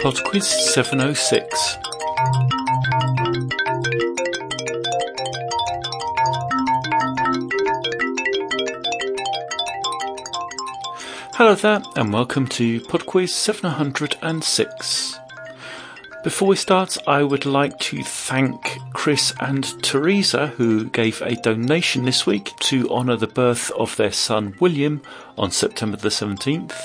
PodQuiz 706. Hello there, and welcome to PodQuiz 706. Before we start, I would like to thank Chris and Teresa, who gave a donation this week to honour the birth of their son William on September the 17th.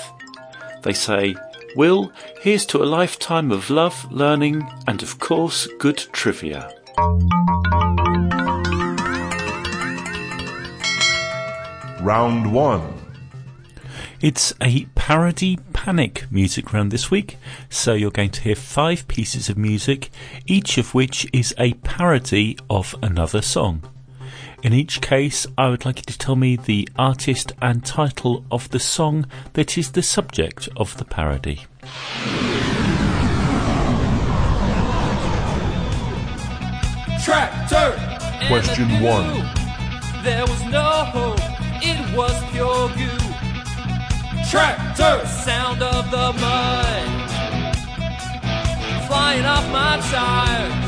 They say, Will, here's to a lifetime of love, learning, and of course, good trivia. Round 1. It's a parody panic music round this week, so you're going to hear five pieces of music, each of which is a parody of another song. In each case, I would like you to tell me the artist and title of the song that is the subject of the parody. Tractor. Question the one. There was no hope. It was pure goo. Tractor. Sound of the mud flying off my tires.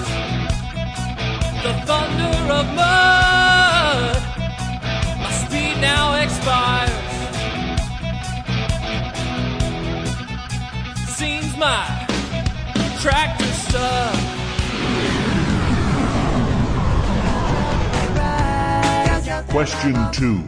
Bat. two.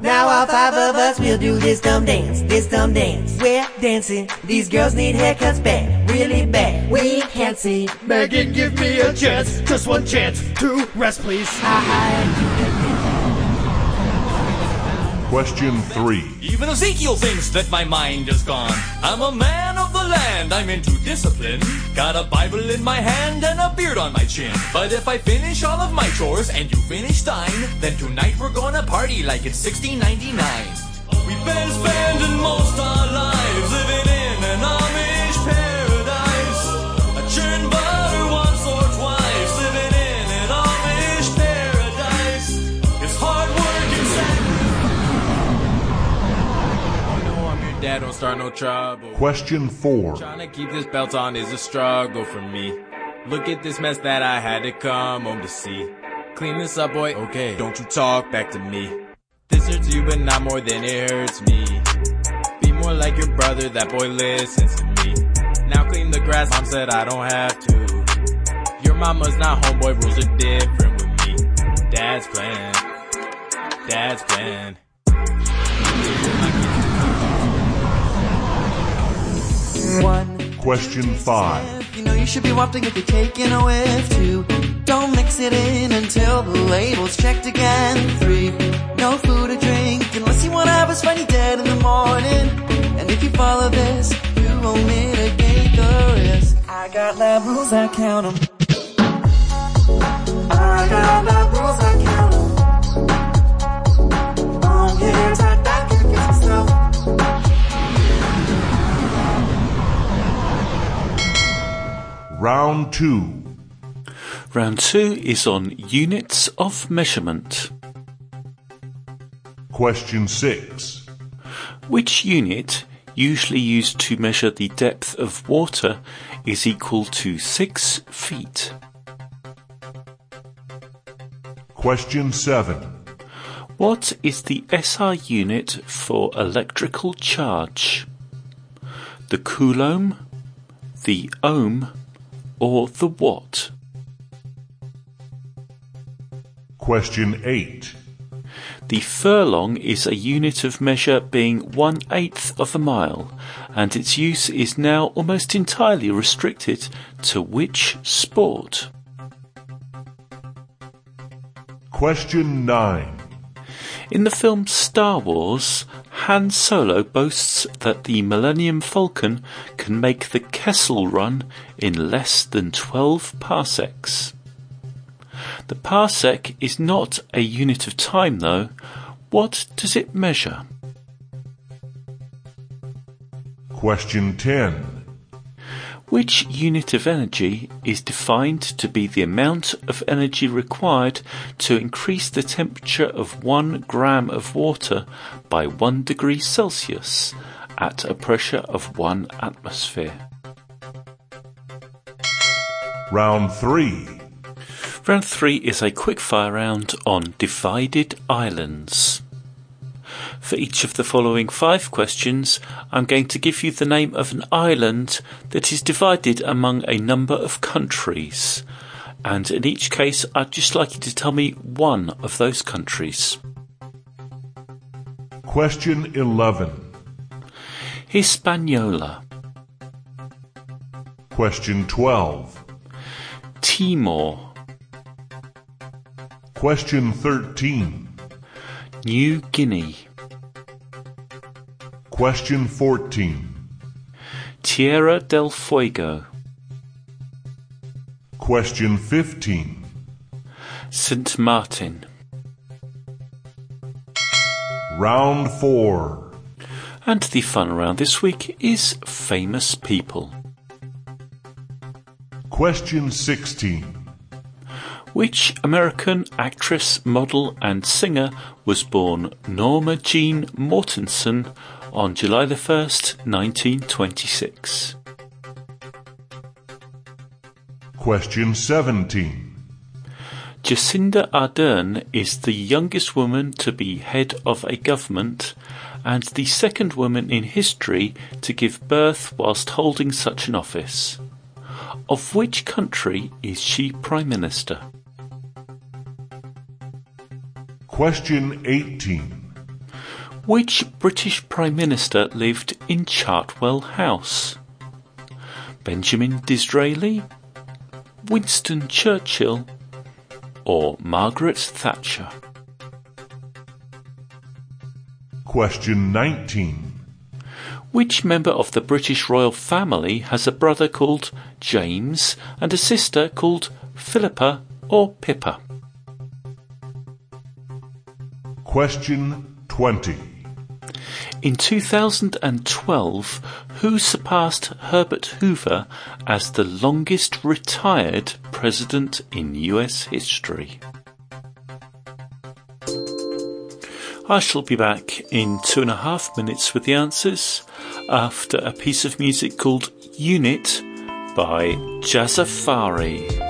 Now all five of us will do this dumb dance, this dumb dance. We're dancing. These girls need haircuts bad, really bad. We can't see. Megan, give me a chance, just one chance to rest, please. Question 3. Even Ezekiel thinks that my mind is gone. I'm a man of the land, I'm into discipline. Got a Bible in my hand and a beard on my chin. But if I finish all of my chores and you finish thine, then tonight we're gonna party like it's 1699. We've been spending most our lives living know I'm your dad, don't start no trouble. Question 4. Trying to keep this belt on is a struggle for me. Look at this mess that I had to come home to see. Clean this up, boy. Okay, don't you talk back to me. This hurts you, but not more than it hurts me. Be more like your brother, that boy listens to me. Now clean the grass, mom said I don't have to. Your mama's not homeboy, rules are different with me. Dad's plan, dad's plan. Question 5. You know you should be wafting if you're taking a whiff. Two. Don't mix it in until the label's checked again. Three. No food or drink unless you want to have you dead in the morning. And if you follow this, you won't mitigate the risk. I got I count 'em. I got I count 'em. Round 2. Round two is on units of measurement. Question 6. Which unit, usually used to measure the depth of water, is equal to 6 feet? Question 7. What is the SI unit for electrical charge? The coulomb, the ohm, or the watt? Question 8. The furlong is a unit of measure being one eighth of a mile, and its use is now almost entirely restricted to which sport? Question 9. In the film Star Wars, Han Solo boasts that the Millennium Falcon can make the Kessel Run in less than 12 parsecs. The parsec is not a unit of time, though. What does it measure? Question 10. Which unit of energy is defined to be the amount of energy required to increase the temperature of 1 gram of water by 1 degree Celsius at a pressure of 1 atmosphere? Round 3. Round 3 is a quickfire round on divided islands. For each of the following five questions, I'm going to give you the name of an island that is divided among a number of countries. And in each case, I'd just like you to tell me one of those countries. Question 11. Hispaniola, Question 12. Timor, Question 13. New Guinea, Question 14. Tierra del Fuego, Question 15. St. Martin. Round 4. And the fun round this week is famous people. Question 16. Which American actress, model, and singer was born Norma Jean Mortensen on July the 1st, 1926? Question 17. Jacinda Ardern is the youngest woman to be head of a government and the second woman in history to give birth whilst holding such an office. Of which country is she Prime Minister? Question 18. Which British Prime Minister lived in Chartwell House? Benjamin Disraeli, Winston Churchill, or Margaret Thatcher? Question 19. Which member of the British royal family has a brother called James and a sister called Philippa or Pippa? Question 20. In 2012, who surpassed Herbert Hoover as the longest retired president in US history? I shall be back in two and a half minutes with the answers after a piece of music called Unit by Jazzafari.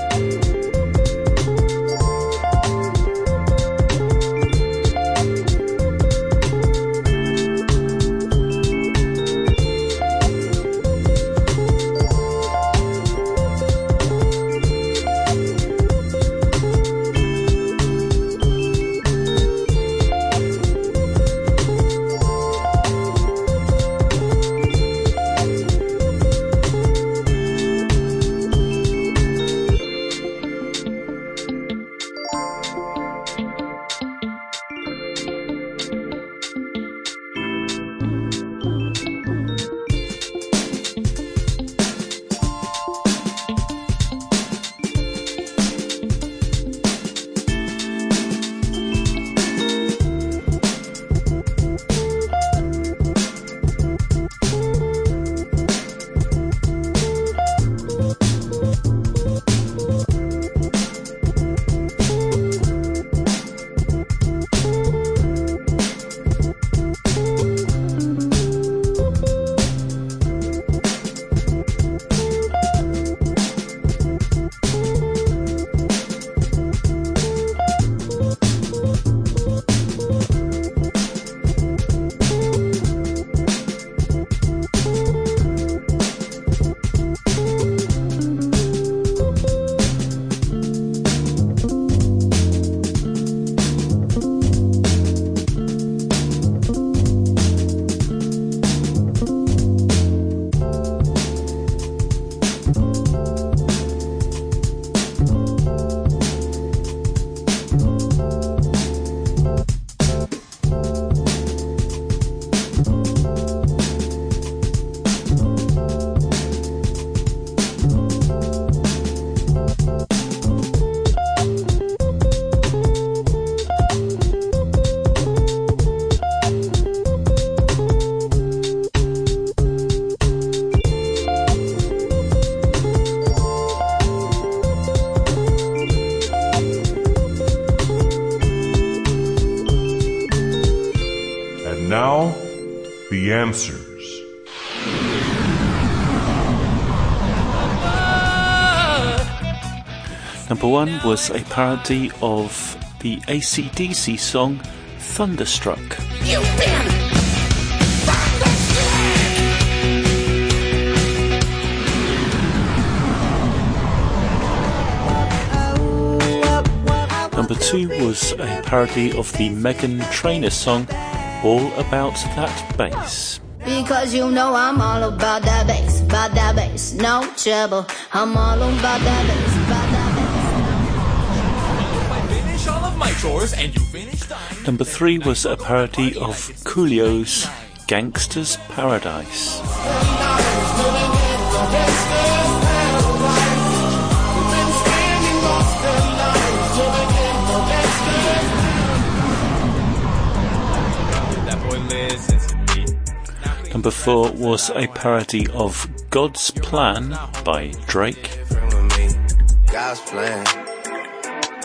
Number one was a parody of the ACDC song Thunderstruck. Number two was a parody of the Meghan Trainor song All About That Bass. Because you know I'm all about that bass, about that bass, no trouble. I'm all about that bass, chores and you finish thine. Number three was a parody of Coolio's Gangsta's Paradise. That boy listens to me. Number four was a parody of God's Plan by Drake. different with me. God's plan.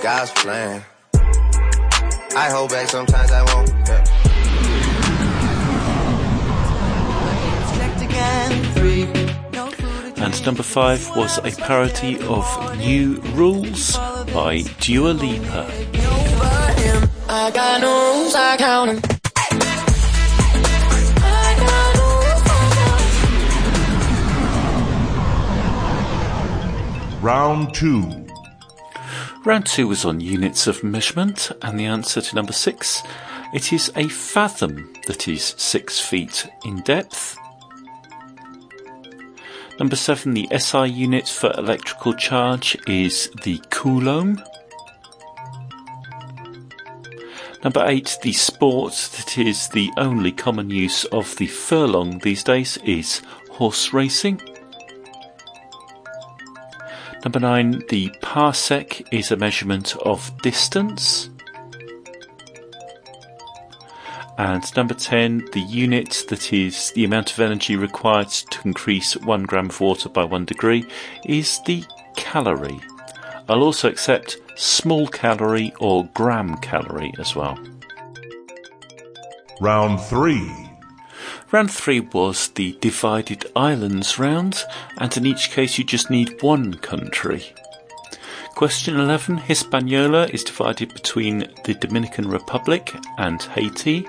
God's plan. I hold back sometimes I won't. Yeah. Checked again, three. No food to And number five was a parody of New Rules by Dua Lipa. drink over him. I got no rules, I count 'em. I got no rules, I count 'em. Round 2. Round two was on units of measurement, and the answer to number six it is a fathom that is six feet in depth. Number seven, the SI unit for electrical charge is the coulomb. Number eight, the sport that is the only common use of the furlong these days is horse racing. Number nine, the parsec is a measurement of distance. And number 10, the unit that is the amount of energy required to increase one gram of water by one degree is the calorie. I'll also accept small calorie or gram calorie as well. Round 3. Round three was the divided islands round, and in each case you just need one country. Question 11 Hispaniola is divided between the Dominican Republic and Haiti.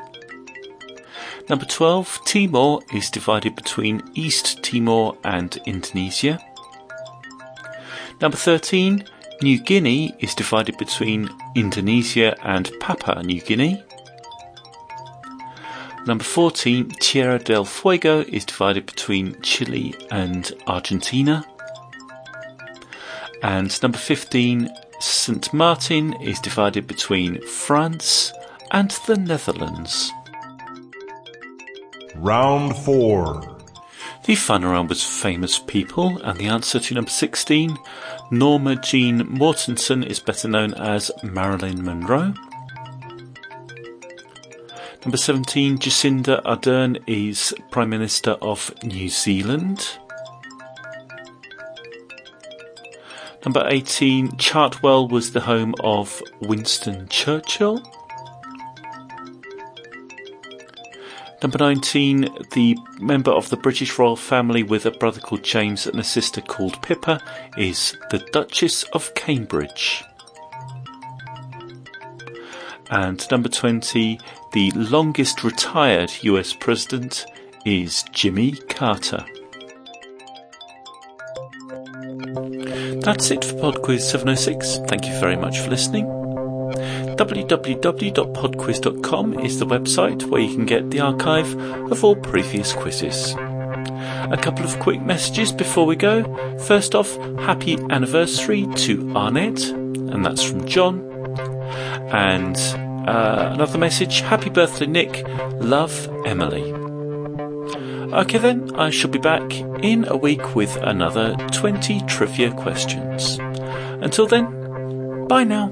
Number 12 Timor is divided between East Timor and Indonesia. Number 13 New Guinea is divided between Indonesia and Papua New Guinea. Number 14, Tierra del Fuego is divided between Chile and Argentina. And number 15, St. Martin is divided between France and the Netherlands. Round 4. The final round was famous people, and the answer to number 16, Norma Jean Mortensen is better known as Marilyn Monroe. Number 17, Jacinda Ardern is Prime Minister of New Zealand. Number 18, Chartwell was the home of Winston Churchill. Number 19, the member of the British royal family with a brother called James and a sister called Pippa is the Duchess of Cambridge. And number 20, the longest retired US president is Jimmy Carter. That's it for PodQuiz 706. Thank you very much for listening. www.podquiz.com is the website where you can get the archive of all previous quizzes. A couple of quick messages before we go. First off, happy anniversary to Arnett, and that's from John. And uh, another message, happy birthday, Nick. Love, Emily. Okay, then, I shall be back in a week with another 20 trivia questions. Until then, bye now.